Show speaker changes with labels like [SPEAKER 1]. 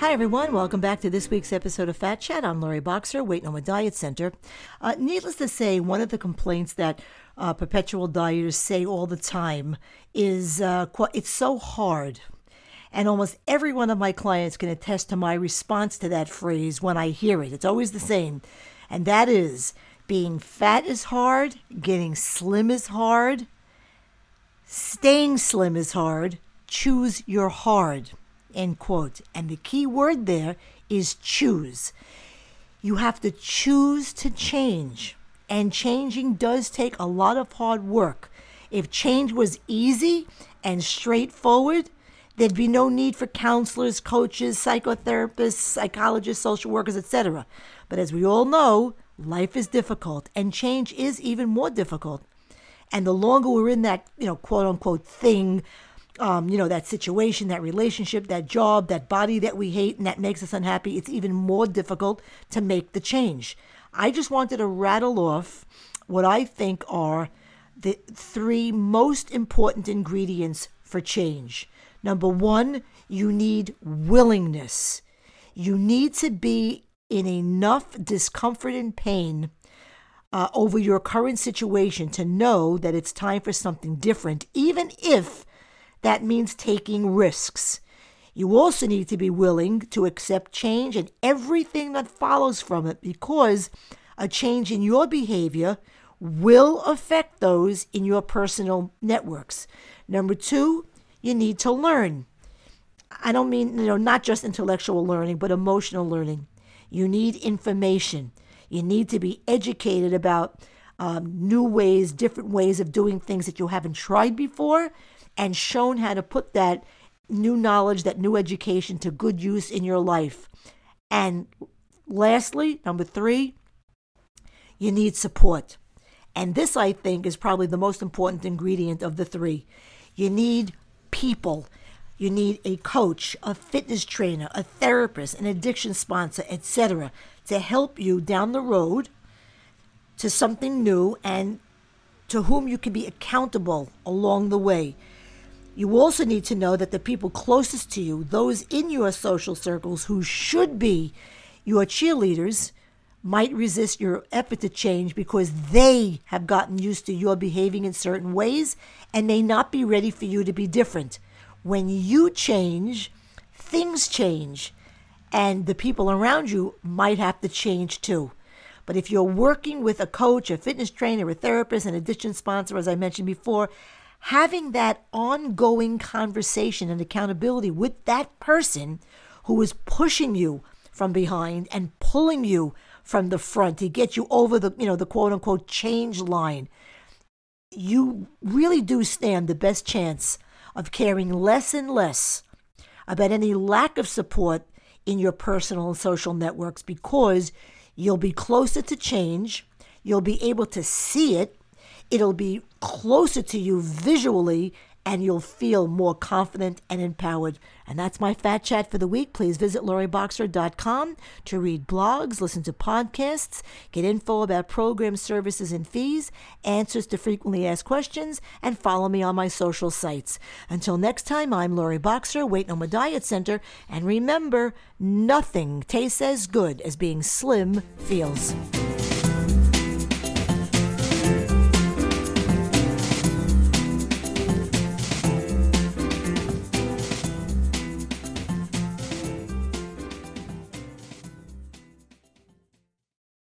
[SPEAKER 1] Hi, everyone. Welcome back to this week's episode of Fat Chat. I'm Lori Boxer, Weight No More Diet Center. Uh, needless to say, one of the complaints that uh, perpetual dieters say all the time is uh, it's so hard. And almost every one of my clients can attest to my response to that phrase when I hear it. It's always the same. And that is being fat is hard, getting slim is hard, staying slim is hard, choose your hard. End quote. And the key word there is choose. You have to choose to change. And changing does take a lot of hard work. If change was easy and straightforward, there'd be no need for counselors, coaches, psychotherapists, psychologists, social workers, etc. But as we all know, life is difficult and change is even more difficult. And the longer we're in that, you know, quote unquote thing um, you know, that situation, that relationship, that job, that body that we hate and that makes us unhappy, it's even more difficult to make the change. I just wanted to rattle off what I think are the three most important ingredients for change. Number one, you need willingness. You need to be in enough discomfort and pain uh, over your current situation to know that it's time for something different, even if that means taking risks. You also need to be willing to accept change and everything that follows from it because a change in your behavior will affect those in your personal networks. Number two, you need to learn. I don't mean, you know, not just intellectual learning, but emotional learning. You need information. You need to be educated about um, new ways, different ways of doing things that you haven't tried before and shown how to put that new knowledge, that new education to good use in your life. And lastly, number three, you need support. And this, I think, is probably the most important ingredient of the three. You need people. You need a coach, a fitness trainer, a therapist, an addiction sponsor, etc., to help you down the road to something new and to whom you can be accountable along the way. You also need to know that the people closest to you, those in your social circles who should be your cheerleaders, might resist your effort to change because they have gotten used to your behaving in certain ways and may not be ready for you to be different. When you change, things change, and the people around you might have to change too. But if you're working with a coach, a fitness trainer, a therapist, an addiction sponsor, as I mentioned before, having that ongoing conversation and accountability with that person who is pushing you from behind and pulling you from the front to get you over the you know the quote unquote change line you really do stand the best chance of caring less and less about any lack of support in your personal and social networks because you'll be closer to change. You'll be able to see it It'll be closer to you visually and you'll feel more confident and empowered. And that's my fat chat for the week. Please visit loriboxer.com to read blogs, listen to podcasts, get info about programs, services, and fees, answers to frequently asked questions, and follow me on my social sites. Until next time, I'm Lori Boxer, Weight No More Diet Center, and remember, nothing tastes as good as being slim feels.